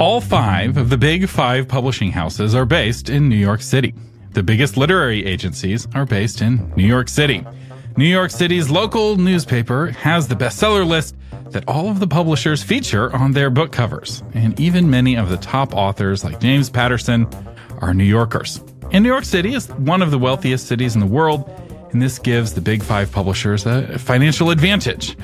All five of the big five publishing houses are based in New York City. The biggest literary agencies are based in New York City. New York City's local newspaper has the bestseller list that all of the publishers feature on their book covers. And even many of the top authors, like James Patterson, are New Yorkers. And New York City is one of the wealthiest cities in the world, and this gives the big five publishers a financial advantage.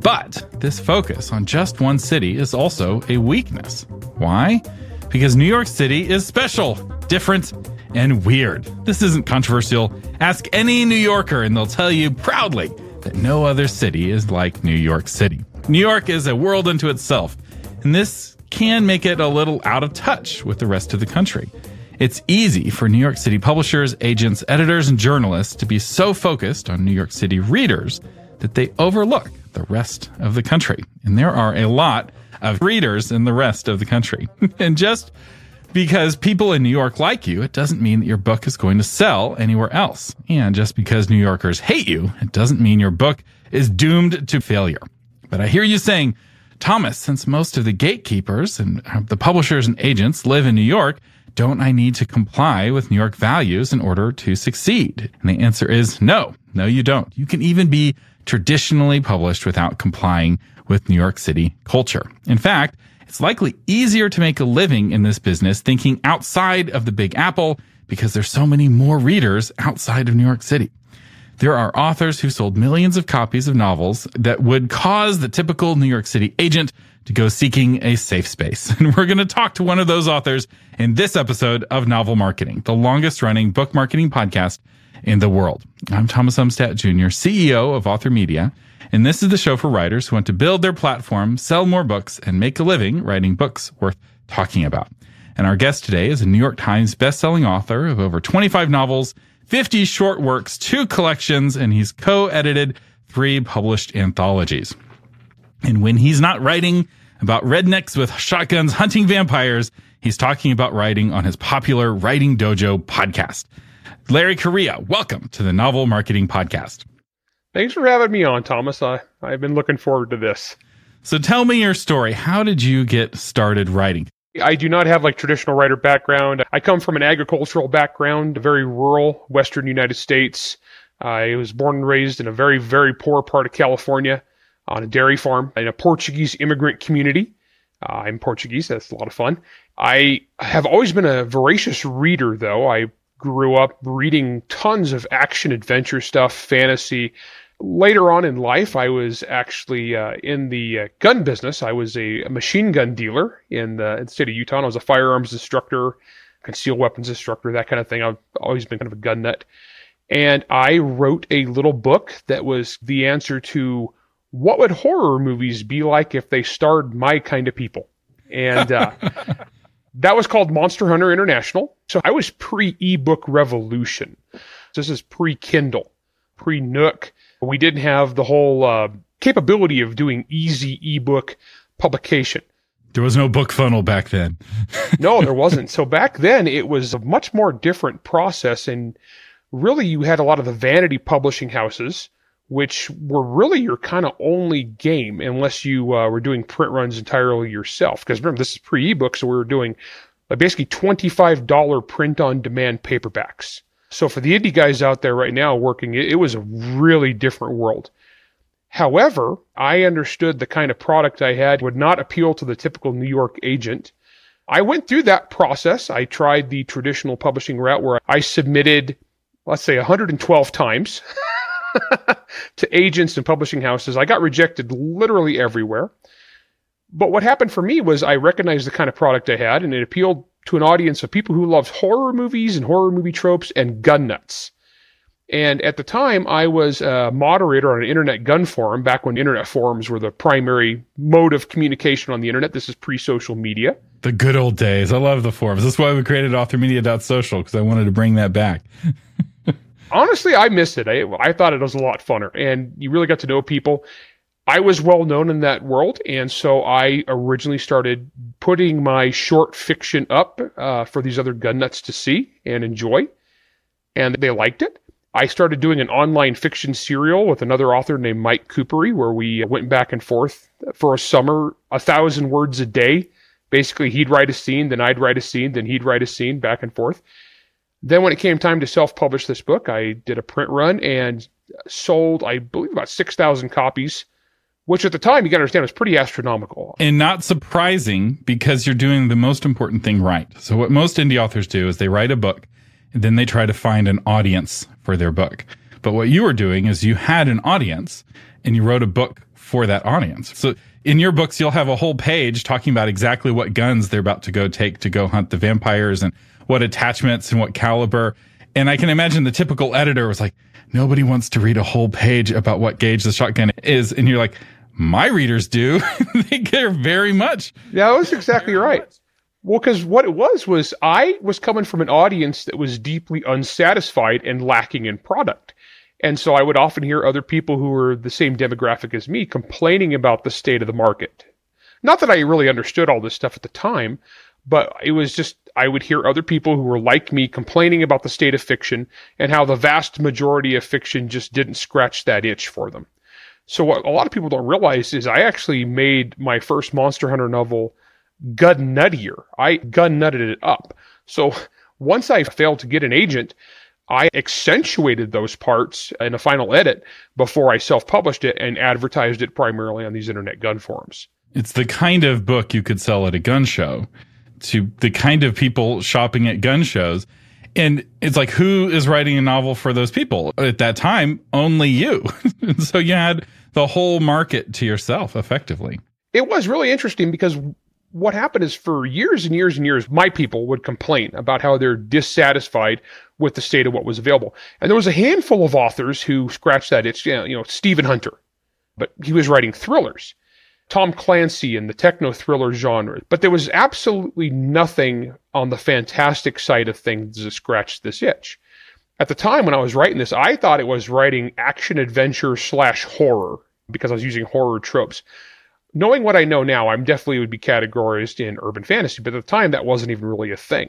But this focus on just one city is also a weakness. Why? Because New York City is special, different, and weird. This isn't controversial. Ask any New Yorker, and they'll tell you proudly that no other city is like New York City. New York is a world unto itself, and this can make it a little out of touch with the rest of the country. It's easy for New York City publishers, agents, editors, and journalists to be so focused on New York City readers that they overlook the rest of the country. And there are a lot of readers in the rest of the country. and just because people in New York like you, it doesn't mean that your book is going to sell anywhere else. And just because New Yorkers hate you, it doesn't mean your book is doomed to failure. But I hear you saying, Thomas, since most of the gatekeepers and uh, the publishers and agents live in New York, don't I need to comply with New York values in order to succeed? And the answer is no, no, you don't. You can even be traditionally published without complying with New York City culture. In fact, it's likely easier to make a living in this business thinking outside of the Big Apple because there's so many more readers outside of New York City. There are authors who sold millions of copies of novels that would cause the typical New York City agent to go seeking a safe space. And we're going to talk to one of those authors in this episode of Novel Marketing, the longest running book marketing podcast in the world. I'm Thomas Umstattd Jr., CEO of Author Media, and this is the show for writers who want to build their platform, sell more books, and make a living writing books worth talking about. And our guest today is a New York Times bestselling author of over 25 novels, 50 short works, two collections, and he's co-edited three published anthologies. And when he's not writing about rednecks with shotguns hunting vampires, he's talking about writing on his popular Writing Dojo podcast. Larry Correia, welcome to the Novel Marketing Podcast. Thanks for having me on, Thomas. I, I've been looking forward to this. So tell me your story. How did you get started writing? I do not have like traditional writer background. I come from an agricultural background, very rural western United States. I was born and raised in a very, very poor part of California on a dairy farm in a Portuguese immigrant community. Uh, I'm Portuguese. That's a lot of fun. I have always been a voracious reader, though. I grew up reading tons of action adventure stuff, fantasy, later on in life, I was actually uh, in the uh, gun business. I was a, machine gun dealer in the, in the, state of Utah. I was a firearms instructor, concealed weapons instructor, that kind of thing. I've always been kind of a gun nut. And I wrote a little book that was the answer to what would horror movies be like if they starred my kind of people. And uh, that was called Monster Hunter International. So I was pre ebook revolution. This is pre Kindle, pre Nook we didn't have the whole uh, capability of doing easy ebook publication. There was no BookFunnel back then. no, there wasn't. So back then it was a much more different process and really you had a lot of the vanity publishing houses which were really your kind of only game unless you uh, were doing print runs entirely yourself. Because remember, this is pre ebook, so we were doing like basically $25 print on demand paperbacks. So for the indie guys out there right now working, it, it was a really different world. However, I understood the kind of product I had would not appeal to the typical New York agent. I went through that process. I tried the traditional publishing route where I submitted, let's say, 112 times to agents and publishing houses. I got rejected literally everywhere. But what happened for me was I recognized the kind of product I had and it appealed to an audience of people who loved horror movies and horror movie tropes and gun nuts. And at the time, I was a moderator on an internet gun forum back when internet forums were the primary mode of communication on the internet. This is pre social media. The good old days. I love the forums. That's why we created authormedia.social because I wanted to bring that back. Honestly, I missed it. I, I thought it was a lot funner and you really got to know people. I was well known in that world, and so I originally started putting my short fiction up uh, for these other gun nuts to see and enjoy, and they liked it. I started doing an online fiction serial with another author named Mike Kupari, where we went back and forth for a summer, a thousand words a day Basically, he'd write a scene, then I'd write a scene, then he'd write a scene, back and forth. Then, when it came time to self publish this book, I did a print run and sold, I believe, about 6,000 copies, which at the time, you got to understand, was pretty astronomical. And not surprising because you're doing the most important thing right. So, what most indie authors do is they write a book and then they try to find an audience for their book. But what you were doing is you had an audience and you wrote a book for that audience. So in your books, you'll have a whole page talking about exactly what guns they're about to go take to go hunt the vampires and what attachments and what caliber. And I can imagine the typical editor was like, nobody wants to read a whole page about what gauge the shotgun is. And you're like, my readers do. they care very much. Yeah, that's exactly right. Well, because what it was was I was coming from an audience that was deeply unsatisfied and lacking in product. And so I would often hear other people who were the same demographic as me complaining about the state of the market. Not that I really understood all this stuff at the time, but it was just, I would hear other people who were like me complaining about the state of fiction and how the vast majority of fiction just didn't scratch that itch for them. So what a lot of people don't realize is I actually made my first Monster Hunter novel gun nuttier. I gun nutted it up. So once I failed to get an agent, I accentuated those parts in a final edit before I self published it and advertised it primarily on these internet gun forums. It's the kind of book you could sell at a gun show to the kind of people shopping at gun shows. And it's like, who is writing a novel for those people? At that time, only you. so you had the whole market to yourself effectively. It was really interesting because what happened is for years and years and years, my people would complain about how they're dissatisfied with the state of what was available. And there was a handful of authors who scratched that itch, you know, you know Stephen Hunter, but he was writing thrillers. Tom Clancy in the techno thriller genre. But there was absolutely nothing on the fantastic side of things that scratched this itch. At the time when I was writing this, I thought it was writing action adventure slash horror because I was using horror tropes knowing what I know now, I'm definitely would be categorized in urban fantasy, but at the time that wasn't even really a thing.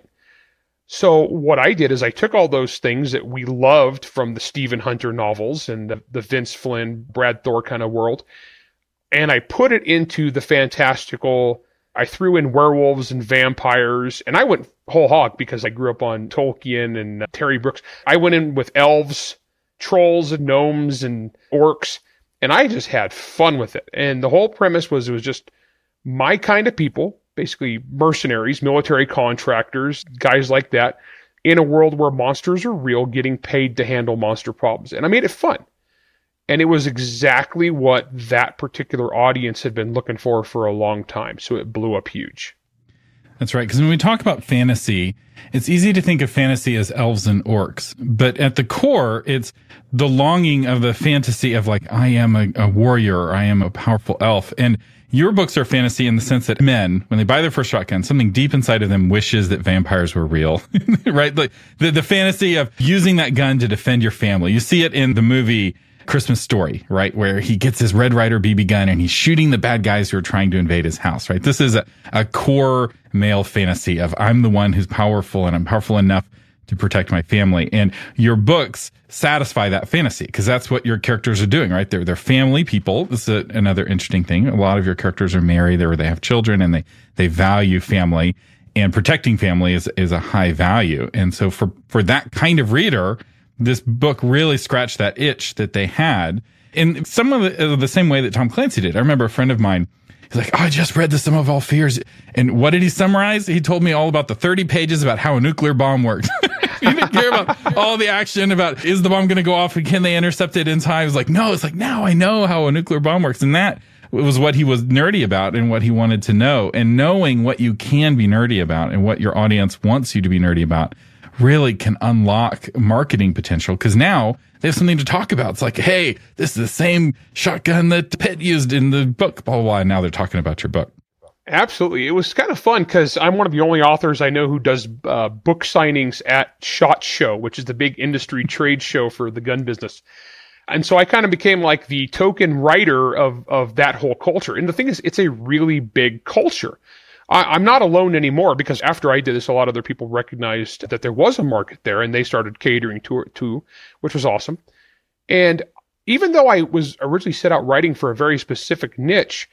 So what I did is I took all those things that we loved from the Stephen Hunter novels and the, the Vince Flynn, Brad Thor kind of world, and I put it into the fantastical. I threw in werewolves and vampires, and I went whole hog because I grew up on Tolkien and uh, Terry Brooks. I went in with elves, trolls, and gnomes and orcs and I just had fun with it. And the whole premise was it was just my kind of people, basically mercenaries, military contractors, guys like that, in a world where monsters are real, getting paid to handle monster problems. And I made it fun. And it was exactly what that particular audience had been looking for for a long time. So it blew up huge. That's right. Because when we talk about fantasy, it's easy to think of fantasy as elves and orcs, but at the core, it's the longing of the fantasy of like, I am a, a warrior, I am a powerful elf. And your books are fantasy in the sense that men, when they buy their first shotgun, something deep inside of them wishes that vampires were real, right? Like the, the fantasy of using that gun to defend your family. You see it in the movie Christmas story, right? Where he gets his Red Ryder BB gun and he's shooting the bad guys who are trying to invade his house, right? This is a, a core male fantasy of I'm the one who's powerful and I'm powerful enough to protect my family. And your books satisfy that fantasy because that's what your characters are doing, right? They're, they're family people. This is a, another interesting thing. A lot of your characters are married or they have children and they, they value family and protecting family is, is a high value. And so for, for that kind of reader, this book really scratched that itch that they had in some of the, the same way that Tom Clancy did. I remember a friend of mine. He's like, oh, I just read The Sum of All Fears. And what did he summarize? He told me all about the 30 pages about how a nuclear bomb works. he didn't care about all the action about is the bomb going to go off and can they intercept it in time? He's like, no, it's like, now I know how a nuclear bomb works. And that was what he was nerdy about and what he wanted to know. And knowing what you can be nerdy about and what your audience wants you to be nerdy about really can unlock marketing potential because now they have something to talk about. It's like, hey, this is the same shotgun that Pitt used in the book, blah, blah, blah. And now they're talking about your book. Absolutely. It was kind of fun because I'm one of the only authors I know who does uh, book signings at SHOT Show, which is the big industry trade show for the gun business. And so I kind of became like the token writer of, of that whole culture. And the thing is, it's a really big culture. I, am not alone anymore because after I did this, a lot of other people recognized that there was a market there and they started catering to it too, which was awesome. And even though I was originally set out writing for a very specific niche,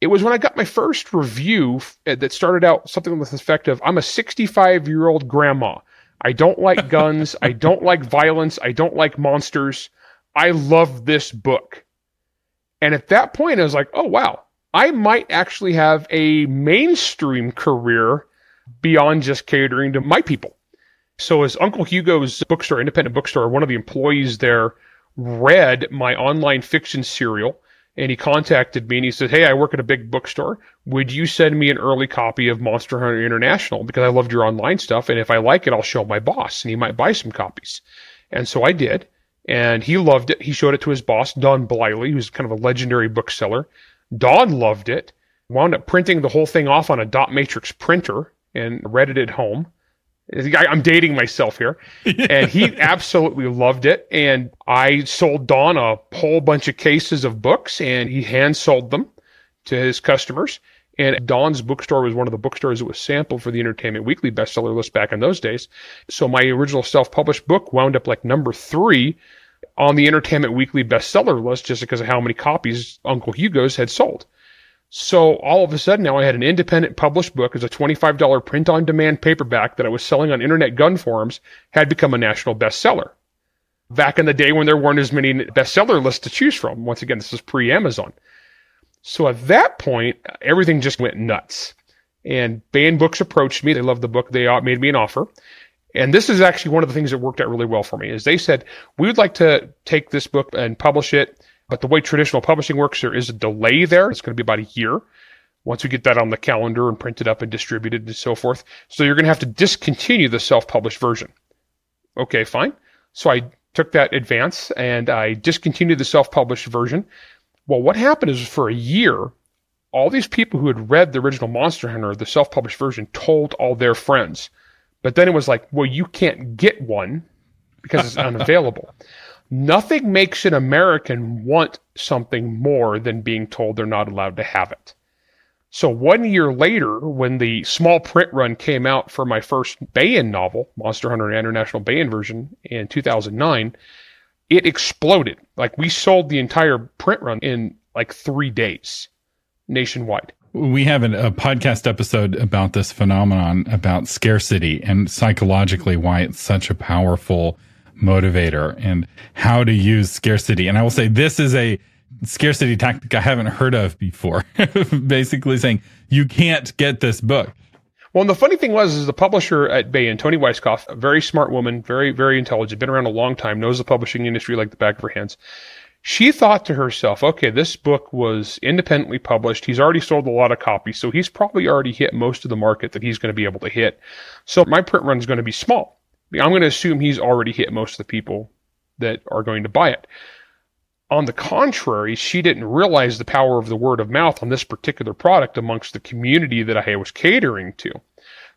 It was when I got my first review eh, that started out something with the effect of I'm a 65 year old grandma. I don't like guns. I don't like violence. I don't like monsters. I love this book. And at that point, I was like, oh, wow, I might actually have a mainstream career beyond just catering to my people. So, as Uncle Hugo's bookstore, independent bookstore, one of the employees there read my online fiction serial and he contacted me and he said, Hey, I work at a big bookstore. Would you send me an early copy of Monster Hunter International? Because I loved your online stuff. And if I like it, I'll show my boss and he might buy some copies. And so I did. And he loved it. He showed it to his boss, Don Blyly, who's kind of a legendary bookseller. Don loved it, wound up printing the whole thing off on a dot matrix printer and read it at home. I'm dating myself here. And he absolutely loved it. And I sold Don a whole bunch of cases of books and he hand sold them to his customers. And Don's bookstore was one of the bookstores that was sampled for the Entertainment Weekly bestseller list back in those days. So my original self-published book wound up like number three on the Entertainment Weekly bestseller list just because of how many copies Uncle Hugo's had sold. So all of a sudden now I had an independent published book as a $25 print on demand paperback that I was selling on internet gun forums had become a national bestseller. Back in the day when there weren't as many bestseller lists to choose from. Once again, this is pre Amazon. So at that point, everything just went nuts. And Baen Books approached me. They loved the book. They made me an offer. And this is actually one of the things that worked out really well for me is they said, we would like to take this book and publish it but the way traditional publishing works, there is a delay there. It's going to be about a year once we get that on the calendar and printed up and distributed and so forth. So you're going to have to discontinue the self published version. Okay, fine. So I took that advance and I discontinued the self published version. Well, what happened is for a year, all these people who had read the original Monster Hunter, the self published version, told all their friends. But then it was like, well, you can't get one because it's unavailable. Nothing makes an American want something more than being told they're not allowed to have it. So one year later, when the small print run came out for my first Baen novel, Monster Hunter International Baen version in 2009, it exploded. Like we sold the entire print run in like three days nationwide. We have a podcast episode about this phenomenon about scarcity and psychologically why it's such a powerful motivator and how to use scarcity. And I will say this is a scarcity tactic I haven't heard of before. Basically saying you can't get this book. Well, and the funny thing was, is the publisher at Baen, Tony Weisskopf, a very smart woman, very, very intelligent, been around a long time, knows the publishing industry like the back of her hands. She thought to herself, okay, this book was independently published. He's already sold a lot of copies, so he's probably already hit most of the market that he's going to be able to hit. So my print run is going to be small. I'm going to assume he's already hit most of the people that are going to buy it. On the contrary, she didn't realize the power of the word of mouth on this particular product amongst the community that I was catering to.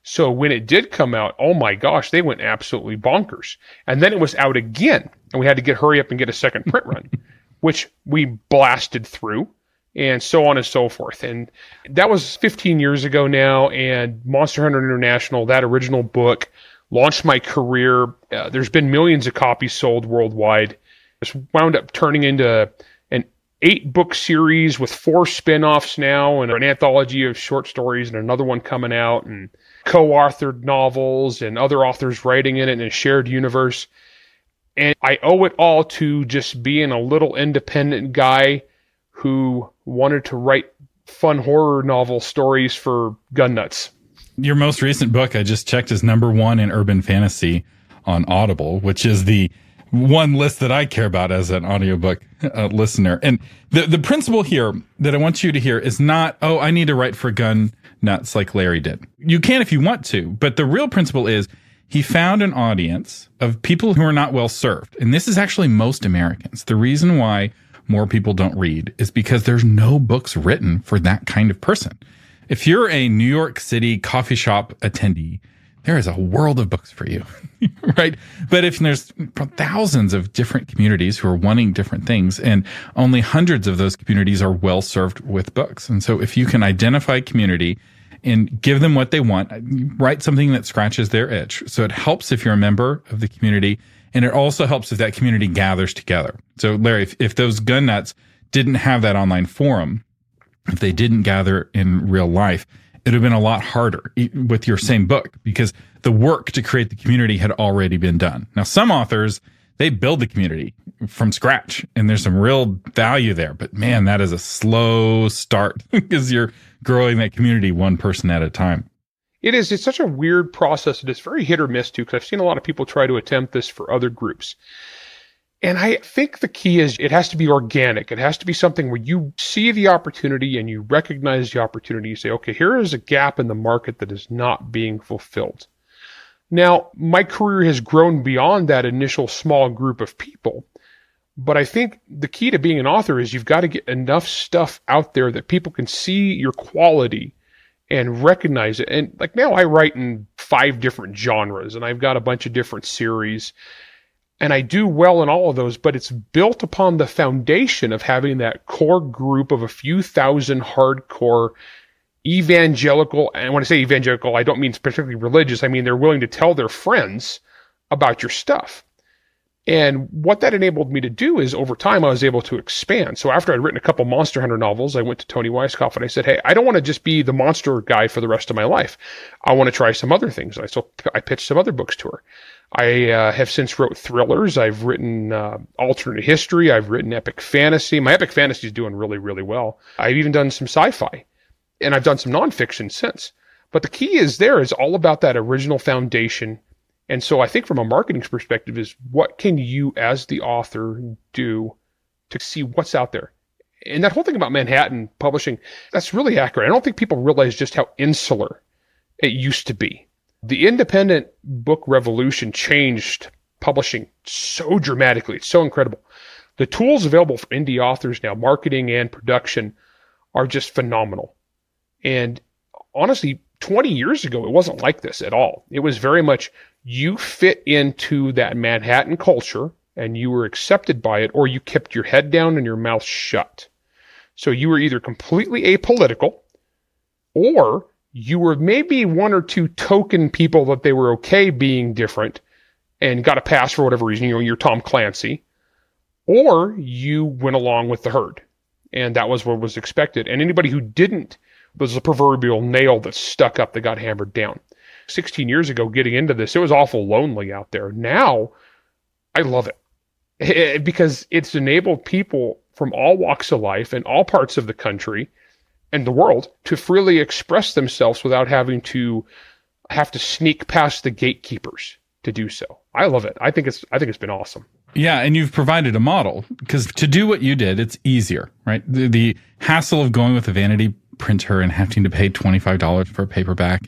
So when it did come out, oh my gosh, they went absolutely bonkers. And then it was out again, and we had to get hurry up and get a second print run, which we blasted through and so on and so forth. And that was 15 years ago now, and Monster Hunter International, that original book, launched my career. Uh, there's been millions of copies sold worldwide. It's wound up turning into an eight book series with four spin offs now and an anthology of short stories and another one coming out and co authored novels and other authors writing in it in a shared universe. And I owe it all to just being a little independent guy who wanted to write fun horror novel stories for gun nuts your most recent book I just checked is number one in urban fantasy on Audible, which is the one list that I care about as an audiobook uh, listener. And the, the principle here that I want you to hear is not, oh, I need to write for gun nuts like Larry did. You can if you want to, but the real principle is he found an audience of people who are not well served. And this is actually most Americans. The reason why more people don't read is because there's no books written for that kind of person. If you're a New York City coffee shop attendee, there is a world of books for you, right? But if there's thousands of different communities who are wanting different things and only hundreds of those communities are well served with books. And so if you can identify community and give them what they want, write something that scratches their itch. So it helps if you're a member of the community and it also helps if that community gathers together. So Larry, if, if those gun nuts didn't have that online forum, if they didn't gather in real life, it would have been a lot harder with your same book because the work to create the community had already been done. Now, some authors, they build the community from scratch and there's some real value there. But man, that is a slow start because you're growing that community one person at a time. It is. It's such a weird process. It is very hit or miss too, because I've seen a lot of people try to attempt this for other groups. And I think the key is it has to be organic. It has to be something where you see the opportunity and you recognize the opportunity. You say, okay, here is a gap in the market that is not being fulfilled. Now, my career has grown beyond that initial small group of people. But I think the key to being an author is you've got to get enough stuff out there that people can see your quality and recognize it. And like now I write in five different genres and I've got a bunch of different series and I do well in all of those, but it's built upon the foundation of having that core group of a few thousand hardcore evangelical. And when I say evangelical, I don't mean particularly religious. I mean, they're willing to tell their friends about your stuff. And what that enabled me to do is over time, I was able to expand. So after I'd written a couple Monster Hunter novels, I went to Tony Weisskopf and I said, Hey, I don't want to just be the monster guy for the rest of my life. I want to try some other things. And I, so I pitched some other books to her. I uh, have since wrote thrillers. I've written uh, alternate history. I've written epic fantasy. My epic fantasy is doing really, really well. I've even done some sci-fi and I've done some nonfiction since. But the key is there is all about that original foundation and so I think from a marketing perspective is what can you as the author do to see what's out there? And that whole thing about Manhattan publishing, that's really accurate. I don't think people realize just how insular it used to be. The independent book revolution changed publishing so dramatically. It's so incredible. The tools available for indie authors now, marketing and production, are just phenomenal. And honestly, 20 years ago, it wasn't like this at all. It was very much you fit into that Manhattan culture and you were accepted by it, or you kept your head down and your mouth shut. So you were either completely apolitical or you were maybe one or two token people that they were okay being different and got a pass for whatever reason. You know, you're Tom Clancy, or you went along with the herd. And that was what was expected. And anybody who didn't was a proverbial nail that stuck up that got hammered down. 16 years ago getting into this, it was awful lonely out there. Now, I love it because it's enabled people from all walks of life and all parts of the country and the world to freely express themselves without having to have to sneak past the gatekeepers to do so. I love it. I think it's I think it's been awesome. Yeah, and you've provided a model because to do what you did, it's easier, right? The, the hassle of going with a vanity printer and having to pay $25 for a paperback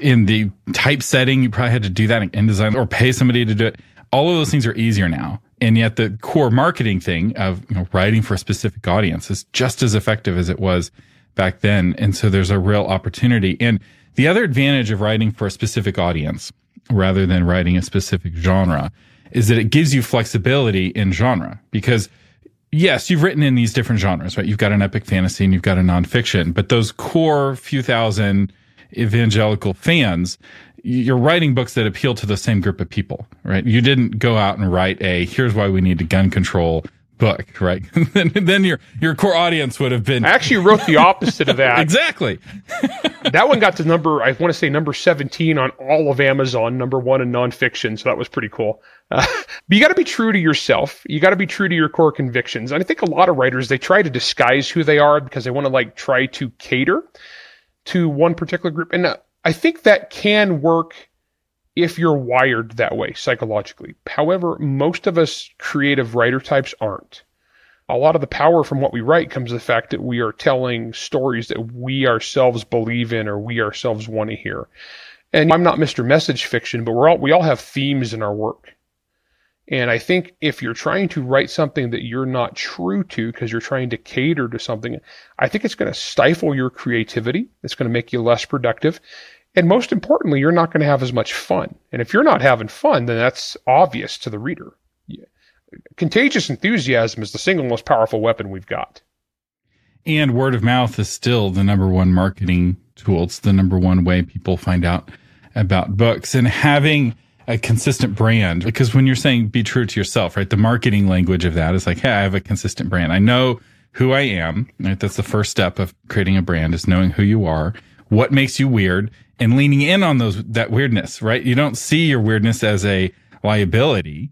in the typesetting, you probably had to do that in InDesign or pay somebody to do it. All of those things are easier now. And yet the core marketing thing of you know, writing for a specific audience is just as effective as it was back then. And so there's a real opportunity. And the other advantage of writing for a specific audience rather than writing a specific genre is that it gives you flexibility in genre because yes, you've written in these different genres, right? You've got an epic fantasy and you've got a nonfiction, but those core few thousand evangelical fans, you're writing books that appeal to the same group of people, right? You didn't go out and write a here's why we need to gun control book, right? then, then your your core audience would have been. I actually wrote the opposite of that. exactly. that one got to number I want to say number seventeen on all of Amazon, number one in nonfiction. So that was pretty cool. Uh, but you got to be true to yourself. You got to be true to your core convictions. And I think a lot of writers they try to disguise who they are because they want to like try to cater to one particular group. And uh, I think that can work if you're wired that way psychologically. However, most of us creative writer types aren't. A lot of the power from what we write comes the fact that we are telling stories that we ourselves believe in or we ourselves want to hear. And I'm not Mr. Message Fiction, but we're all, we all have themes in our work. And I think if you're trying to write something that you're not true to because you're trying to cater to something, I think it's going to stifle your creativity. It's going to make you less productive. And most importantly, you're not going to have as much fun. And if you're not having fun, then that's obvious to the reader. Contagious enthusiasm is the single most powerful weapon we've got. And word of mouth is still the number one marketing tool. It's the number one way people find out about books. And having a consistent brand because when you're saying be true to yourself, right? The marketing language of that is like, hey, I have a consistent brand. I know who I am. Right? That's the first step of creating a brand is knowing who you are, what makes you weird and leaning in on those, that weirdness, right? You don't see your weirdness as a liability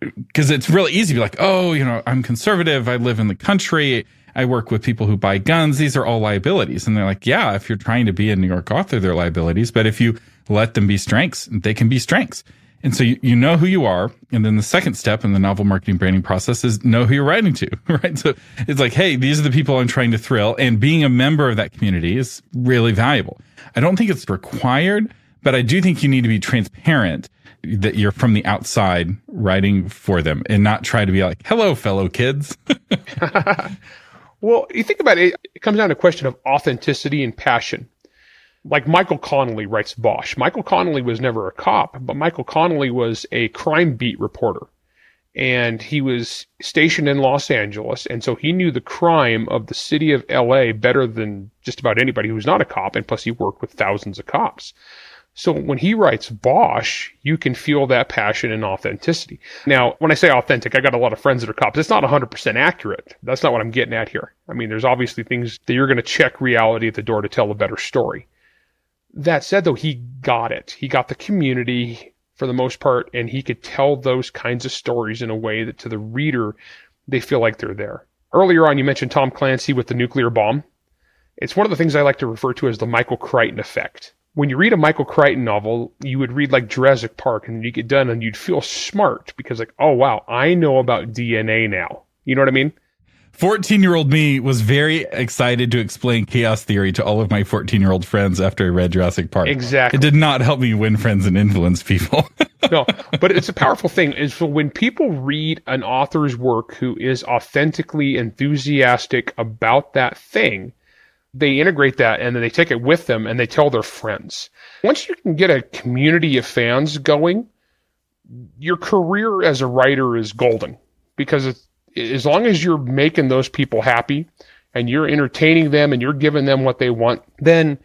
because it's really easy to be like, oh, you know, I'm conservative. I live in the country. I work with people who buy guns. These are all liabilities. And they're like, yeah, if you're trying to be a New York author, they're liabilities. But if you let them be strengths, they can be strengths. And so you, you know who you are. And then the second step in the novel marketing branding process is know who you're writing to, right? So it's like, hey, these are the people I'm trying to thrill. And being a member of that community is really valuable. I don't think it's required, but I do think you need to be transparent that you're from the outside writing for them and not try to be like, hello, fellow kids. well, you think about it, it comes down to a question of authenticity and passion. Like Michael Connelly writes Bosch. Michael Connelly was never a cop, but Michael Connelly was a crime beat reporter. And he was stationed in Los Angeles. And so he knew the crime of the city of LA better than just about anybody who's not a cop. And plus, he worked with thousands of cops. So when he writes Bosch, you can feel that passion and authenticity. Now, when I say authentic, I got a lot of friends that are cops. It's not 100% accurate. That's not what I'm getting at here. I mean, there's obviously things that you're going to check reality at the door to tell a better story. That said, though, he got it. He got the community for the most part, and he could tell those kinds of stories in a way that to the reader, they feel like they're there. Earlier on, you mentioned Tom Clancy with the nuclear bomb. It's one of the things I like to refer to as the Michael Crichton effect when you read a Michael Crichton novel, you would read like Jurassic Park and you get done and you'd feel smart because like, oh wow, I know about DNA now. You know what I mean? 14 year old me was very excited to explain chaos theory to all of my 14 year old friends after I read Jurassic Park. Exactly. It did not help me win friends and influence people. no, but it's a powerful thing is so when people read an author's work who is authentically enthusiastic about that thing, they integrate that and then they take it with them and they tell their friends. Once you can get a community of fans going, your career as a writer is golden because as long as you're making those people happy and you're entertaining them and you're giving them what they want, then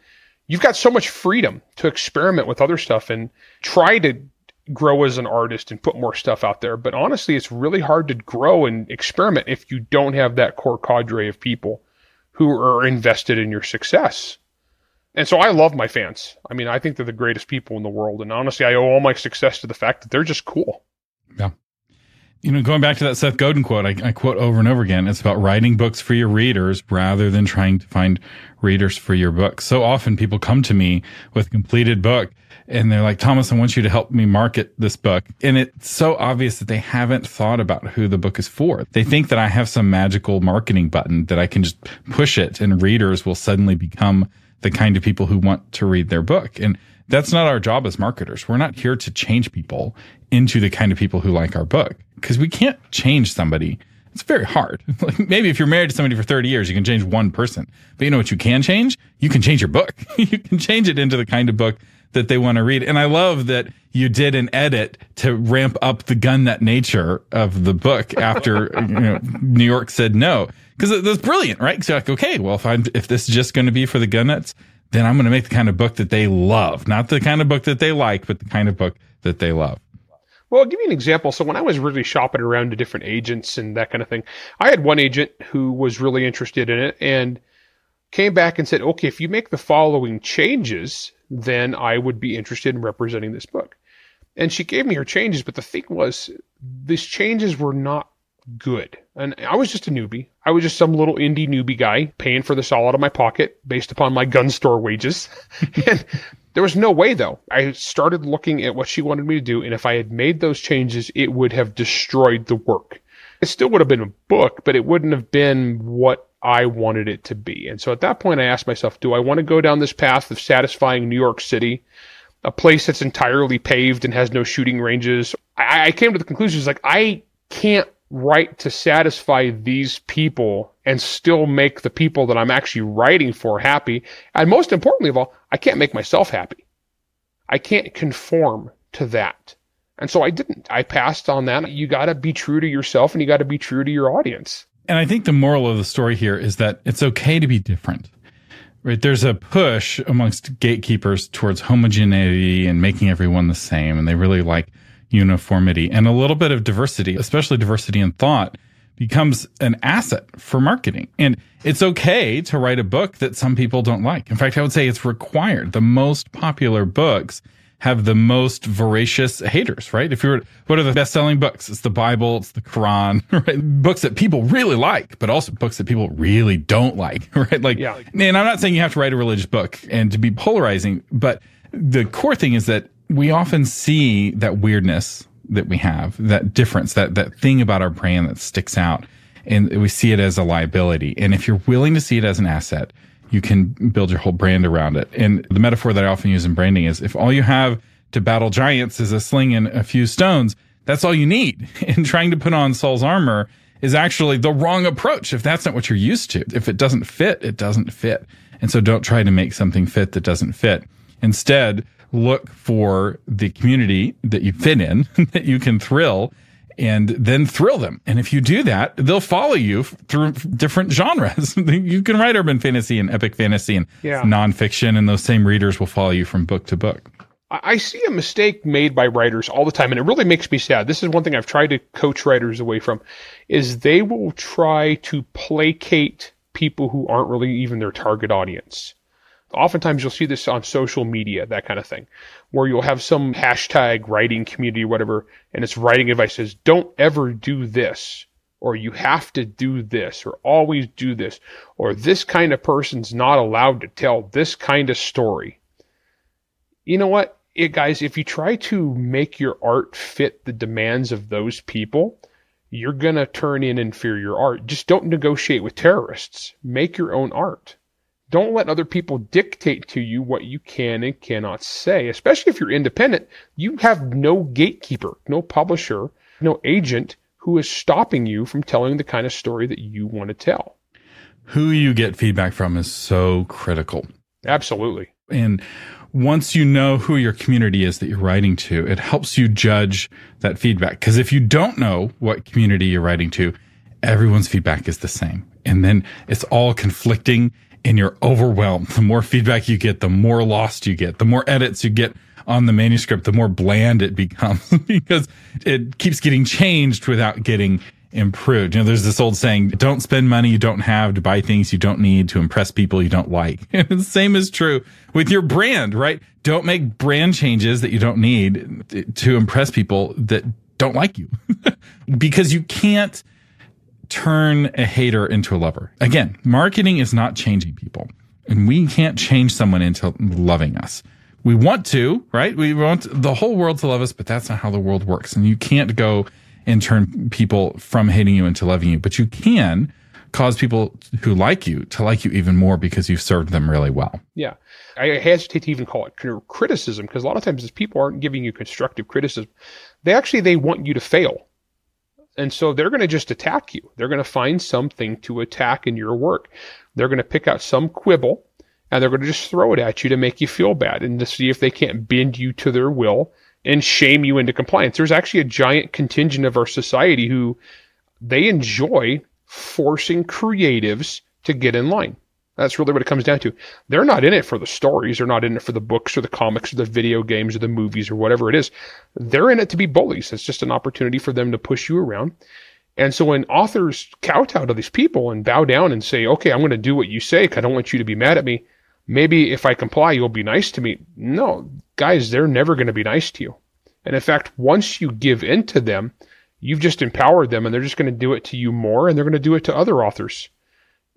you've got so much freedom to experiment with other stuff and try to grow as an artist and put more stuff out there. But honestly, it's really hard to grow and experiment if you don't have that core cadre of people who are invested in your success. And so I love my fans. I mean, I think they're the greatest people in the world. And honestly, I owe all my success to the fact that they're just cool. Yeah. You know, going back to that Seth Godin quote, I, I, quote over and over again, it's about writing books for your readers rather than trying to find readers for your book. So often people come to me with a completed book and they're like, Thomas, I want you to help me market this book. And it's so obvious that they haven't thought about who the book is for. They think that I have some magical marketing button that I can just push it and readers will suddenly become the kind of people who want to read their book. And that's not our job as marketers. We're not here to change people into the kind of people who like our book because we can't change somebody. It's very hard. like maybe if you're married to somebody for 30 years, you can change one person. But you know what you can change? You can change your book. you can change it into the kind of book that they want to read. And I love that you did an edit to ramp up the gun nut nature of the book after you know, New York said no. Cause it was brilliant, right? You're like, okay, well, if I'm, if this is just going to be for the gun nuts, then I'm going to make the kind of book that they love, not the kind of book that they like, but the kind of book that they love. Well, I'll give you an example. So when I was really shopping around to different agents and that kind of thing, I had one agent who was really interested in it and came back and said, okay, if you make the following changes, then I would be interested in representing this book. And she gave me her changes, but the thing was, these changes were not good. And I was just a newbie. I was just some little indie newbie guy paying for this all out of my pocket based upon my gun store wages. and there was no way though. I started looking at what she wanted me to do. And if I had made those changes, it would have destroyed the work. It still would have been a book, but it wouldn't have been what I wanted it to be. And so at that point, I asked myself, do I want to go down this path of satisfying New York City, a place that's entirely paved and has no shooting ranges? I, I came to the conclusion, It's like, I can't write to satisfy these people and still make the people that I'm actually writing for happy. And most importantly of all, I can't make myself happy. I can't conform to that. And so I didn't. I passed on that. You got to be true to yourself and you got to be true to your audience. And I think the moral of the story here is that it's okay to be different. Right? There's a push amongst gatekeepers towards homogeneity and making everyone the same. And they really like uniformity and a little bit of diversity, especially diversity in thought, becomes an asset for marketing. And it's okay to write a book that some people don't like. In fact, I would say it's required. The most popular books have the most voracious haters, right? If you're, what are the best selling books? It's the Bible, it's the Quran, right? Books that people really like, but also books that people really don't like, right? Like, yeah. and I'm not saying you have to write a religious book and to be polarizing, but the core thing is that we often see that weirdness that we have, that difference, that, that thing about our brand that sticks out. And we see it as a liability. And if you're willing to see it as an asset, you can build your whole brand around it. And the metaphor that I often use in branding is if all you have to battle giants is a sling and a few stones, that's all you need. And trying to put on Saul's armor is actually the wrong approach if that's not what you're used to. If it doesn't fit, it doesn't fit. And so don't try to make something fit that doesn't fit. Instead, look for the community that you fit in, that you can thrill, and then thrill them. And if you do that, they'll follow you through different genres. you can write urban fantasy and epic fantasy and yeah. nonfiction, and those same readers will follow you from book to book. I see a mistake made by writers all the time, and it really makes me sad. This is one thing I've tried to coach writers away from, is they will try to placate people who aren't really even their target audience. Oftentimes you'll see this on social media, that kind of thing, where you'll have some hashtag writing community or whatever, and it's writing advice says, don't ever do this, or you have to do this, or always do this, or this kind of person's not allowed to tell this kind of story. You know what, it, guys, if you try to make your art fit the demands of those people, you're going to turn in inferior art. Just don't negotiate with terrorists. Make your own art. Don't let other people dictate to you what you can and cannot say, especially if you're independent. You have no gatekeeper, no publisher, no agent who is stopping you from telling the kind of story that you want to tell. Who you get feedback from is so critical. Absolutely. And once you know who your community is that you're writing to, it helps you judge that feedback. Because if you don't know what community you're writing to, everyone's feedback is the same. And then it's all conflicting and you're overwhelmed. The more feedback you get, the more lost you get, the more edits you get on the manuscript, the more bland it becomes because it keeps getting changed without getting improved. You know, there's this old saying, don't spend money you don't have to buy things you don't need to impress people you don't like. And the same is true with your brand, right? Don't make brand changes that you don't need to impress people that don't like you because you can't turn a hater into a lover. Again, marketing is not changing people and we can't change someone into loving us. We want to, right? We want the whole world to love us, but that's not how the world works. And you can't go and turn people from hating you into loving you, but you can cause people who like you to like you even more because you've served them really well. Yeah. I hesitate to even call it criticism because a lot of times people aren't giving you constructive criticism. They actually, they want you to fail. And so they're going to just attack you. They're going to find something to attack in your work. They're going to pick out some quibble and they're going to just throw it at you to make you feel bad and to see if they can't bend you to their will and shame you into compliance. There's actually a giant contingent of our society who they enjoy forcing creatives to get in line. That's really what it comes down to. They're not in it for the stories. They're not in it for the books or the comics or the video games or the movies or whatever it is. They're in it to be bullies. It's just an opportunity for them to push you around. And so when authors kowtow to these people and bow down and say, okay, I'm going to do what you say because I don't want you to be mad at me. Maybe if I comply, you'll be nice to me. No, guys, they're never going to be nice to you. And in fact, once you give in to them, you've just empowered them and they're just going to do it to you more and they're going to do it to other authors.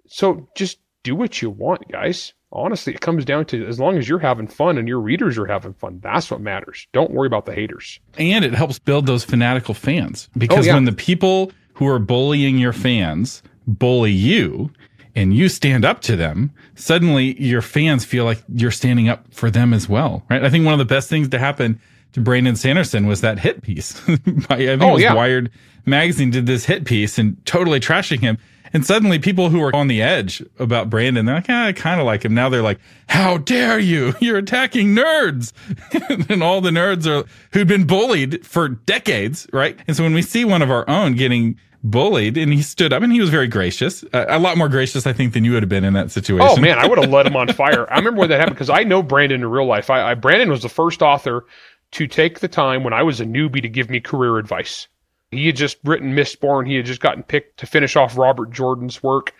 So just do what you want, guys. Honestly, it comes down to as long as you're having fun and your readers are having fun, that's what matters. Don't worry about the haters. And it helps build those fanatical fans because oh, yeah. when the people who are bullying your fans bully you and you stand up to them, suddenly your fans feel like you're standing up for them as well, right? I think one of the best things to happen to Brandon Sanderson was that hit piece. I think oh, it was yeah. Wired magazine did this hit piece and totally trashing him. And suddenly people who were on the edge about Brandon, they're like, ah, I kind of like him. Now they're like, how dare you? You're attacking nerds. and all the nerds are who'd been bullied for decades, right? And so when we see one of our own getting bullied and he stood up and he was very gracious, uh, a lot more gracious, I think, than you would have been in that situation. Oh man, I would have let him on fire. I remember when that happened because I know Brandon in real life. I, I Brandon was the first author to take the time when I was a newbie to give me career advice. He had just written Mistborn. He had just gotten picked to finish off Robert Jordan's work.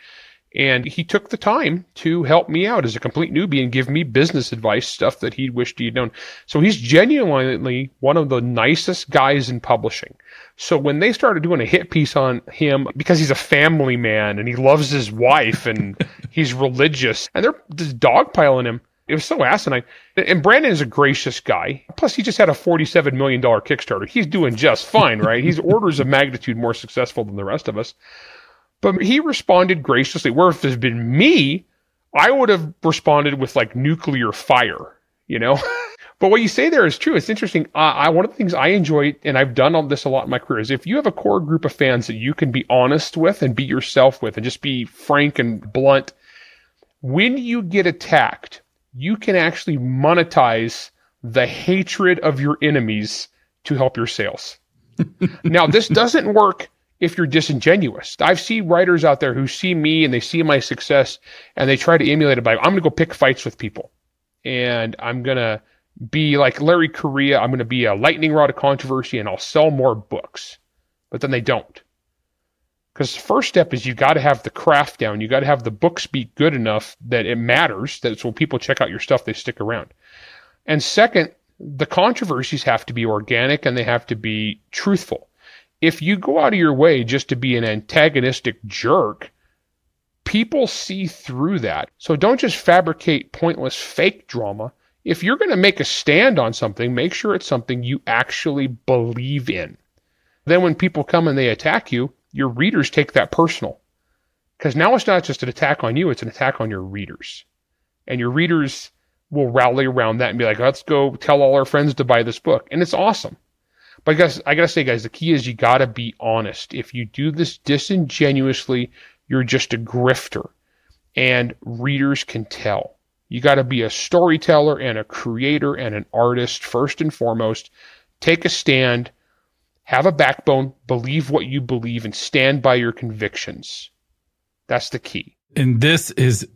And he took the time to help me out as a complete newbie and give me business advice, stuff that he wished he'd known. So he's genuinely one of the nicest guys in publishing. So when they started doing a hit piece on him, because he's a family man and he loves his wife and he's religious, and they're just dogpiling him, it was so asinine. And Brandon is a gracious guy. Plus, he just had a $47 million Kickstarter. He's doing just fine, right? He's orders of magnitude more successful than the rest of us. But he responded graciously. Where if it's been me, I would have responded with like nuclear fire, you know? but what you say there is true. It's interesting. Uh, I, one of the things I enjoy, and I've done all this a lot in my career, is if you have a core group of fans that you can be honest with and be yourself with and just be frank and blunt, when you get attacked, you can actually monetize the hatred of your enemies to help your sales. now, this doesn't work if you're disingenuous. I've seen writers out there who see me and they see my success and they try to emulate it by, I'm going to go pick fights with people and I'm going to be like Larry Correia. I'm going to be a lightning rod of controversy and I'll sell more books. But then they don't. Because the first step is you got to have the craft down. You got to have the books be good enough that it matters. That's when people check out your stuff, they stick around. And second, the controversies have to be organic and they have to be truthful. If you go out of your way just to be an antagonistic jerk, people see through that. So don't just fabricate pointless fake drama. If you're going to make a stand on something, make sure it's something you actually believe in. Then when people come and they attack you, your readers take that personal. Because now it's not just an attack on you, it's an attack on your readers. And your readers will rally around that and be like, let's go tell all our friends to buy this book. And it's awesome. But I guess I gotta say, guys, the key is you gotta be honest. If you do this disingenuously, you're just a grifter. And readers can tell. You gotta be a storyteller and a creator and an artist first and foremost. Take a stand have a backbone, believe what you believe, and stand by your convictions. That's the key. And this is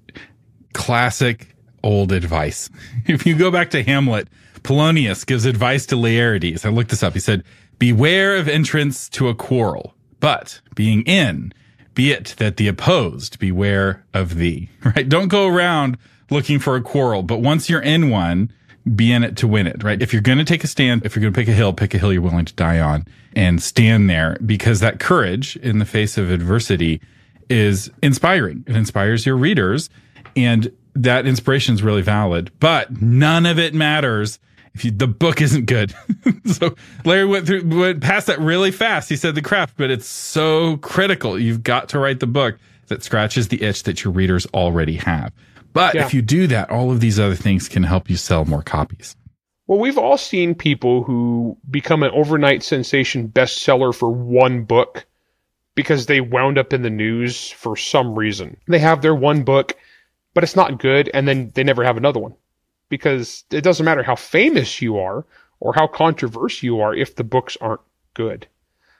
classic old advice. If you go back to Hamlet, Polonius gives advice to Laertes. I looked this up. He said, Beware of entrance to a quarrel, but being in, be it that the opposed beware of thee. Right? Don't go around looking for a quarrel, but once you're in one, be in it to win it, right? If you're going to take a stand, if you're going to pick a hill, pick a hill you're willing to die on and stand there because that courage in the face of adversity is inspiring. It inspires your readers and that inspiration is really valid, but none of it matters if you, the book isn't good. so Larry went through, went past that really fast. He said the craft, but it's so critical. You've got to write the book that scratches the itch that your readers already have. But yeah. if you do that, all of these other things can help you sell more copies. Well, we've all seen people who become an overnight sensation bestseller for one book because they wound up in the news for some reason. They have their one book, but it's not good, and then they never have another one. Because it doesn't matter how famous you are or how controversial you are if the books aren't good.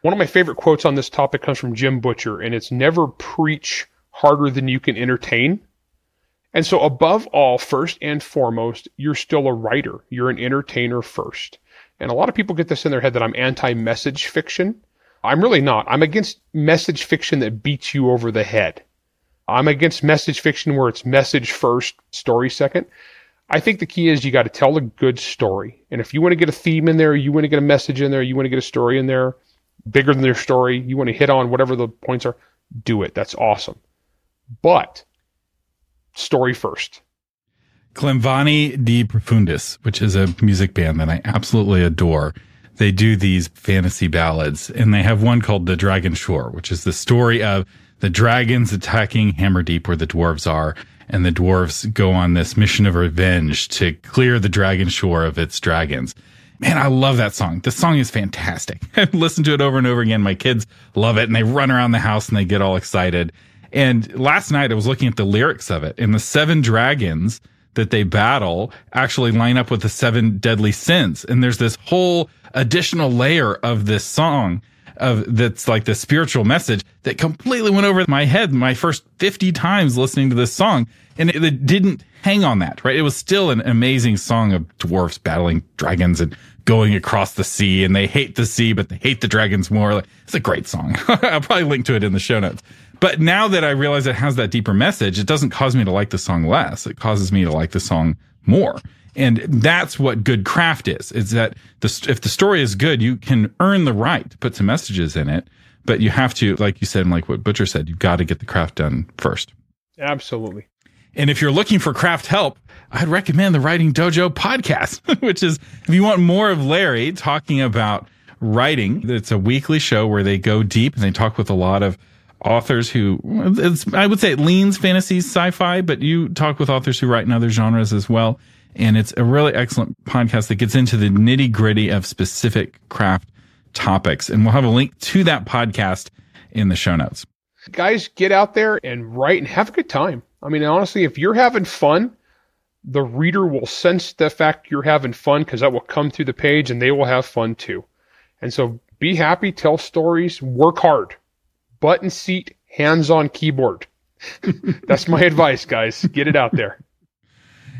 One of my favorite quotes on this topic comes from Jim Butcher, and it's never preach harder than you can entertain and so, above all, first and foremost, you're still a writer. You're an entertainer first. And a lot of people get this in their head that I'm anti message fiction. I'm really not. I'm against message fiction that beats you over the head. I'm against message fiction where it's message first, story second. I think the key is you got to tell a good story. And if you want to get a theme in there, you want to get a message in there, you want to get a story in there, bigger than their story, you want to hit on whatever the points are, do it. That's awesome. But story first. Clamavi De Profundis, which is a music band that I absolutely adore. They do these fantasy ballads and they have one called The Dragon Shore, which is the story of the dragons attacking Hammerdeep where the dwarves are. And the dwarves go on this mission of revenge to clear the dragon shore of its dragons. Man, I love that song. The song is fantastic. I've listened to it over and over again. My kids love it and they run around the house and they get all excited. And last night I was looking at the lyrics of it and the seven dragons that they battle actually line up with the seven deadly sins. And there's this whole additional layer of this song of that's like the spiritual message that completely went over my head my first 50 times listening to this song. And it, it didn't hang on that, right? It was still an amazing song of dwarfs battling dragons and going across the sea and they hate the sea, but they hate the dragons more. Like, it's a great song. I'll probably link to it in the show notes. But now that I realize it has that deeper message, it doesn't cause me to like the song less. It causes me to like the song more. And that's what good craft is, is that the, if the story is good, you can earn the right to put some messages in it, but you have to, like you said, and like what Butcher said, you've got to get the craft done first. Absolutely. And if you're looking for craft help, I'd recommend the Writing Dojo podcast, which is if you want more of Larry talking about writing, it's a weekly show where they go deep and they talk with a lot of authors who I would say it leans fantasy sci-fi, but you talk with authors who write in other genres as well. And it's a really excellent podcast that gets into the nitty gritty of specific craft topics. And we'll have a link to that podcast in the show notes. Guys, get out there and write and have a good time. I mean, honestly, if you're having fun, the reader will sense the fact you're having fun because that will come through the page and they will have fun too. And so be happy, tell stories, work hard, button seat, hands on keyboard. That's my advice, guys. Get it out there.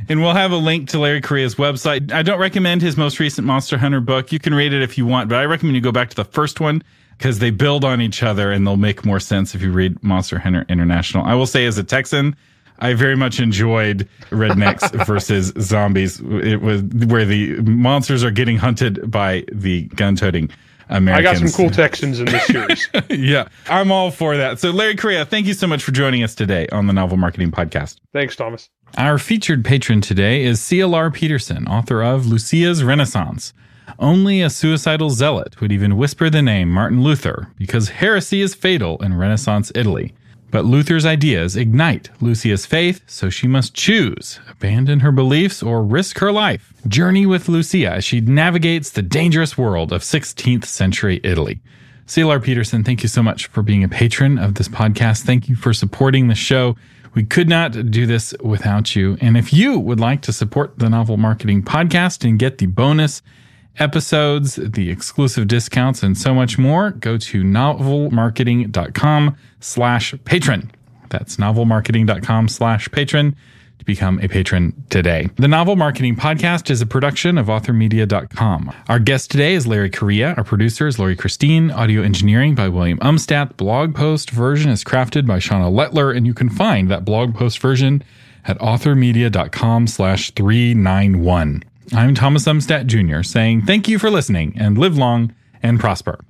And we'll have a link to Larry Correia's website. I don't recommend his most recent Monster Hunter book. You can read it if you want, but I recommend you go back to the first one because they build on each other and they'll make more sense if you read Monster Hunter International. I will say, as a Texan, I very much enjoyed Rednecks versus Zombies. It was where the monsters are getting hunted by the gun-toting Americans. I got some cool Texans in this series. yeah, I'm all for that. So, Larry Correia, thank you so much for joining us today on the Novel Marketing Podcast. Thanks, Thomas. Our featured patron today is CLR Peterson, author of Lucia's Renaissance. Only a suicidal zealot would even whisper the name Martin Luther because heresy is fatal in Renaissance Italy. But Luther's ideas ignite Lucia's faith, so she must choose abandon her beliefs or risk her life. Journey with Lucia as she navigates the dangerous world of 16th century Italy. CLR Peterson, thank you so much for being a patron of this podcast. Thank you for supporting the show. We could not do this without you. And if you would like to support the Novel Marketing Podcast and get the bonus episodes, the exclusive discounts, and so much more, go to novelmarketing.com slash patron. That's novelmarketing.com slash patron to become a patron today. The Novel Marketing Podcast is a production of authormedia.com. Our guest today is Larry Correia. Our producer is Lori Christine. Audio engineering by William Umstadt. Blog post version is crafted by Shauna Lettler, and you can find that blog post version at authormedia.com slash 391. I'm Thomas Umstadt Jr. saying thank you for listening and live long and prosper.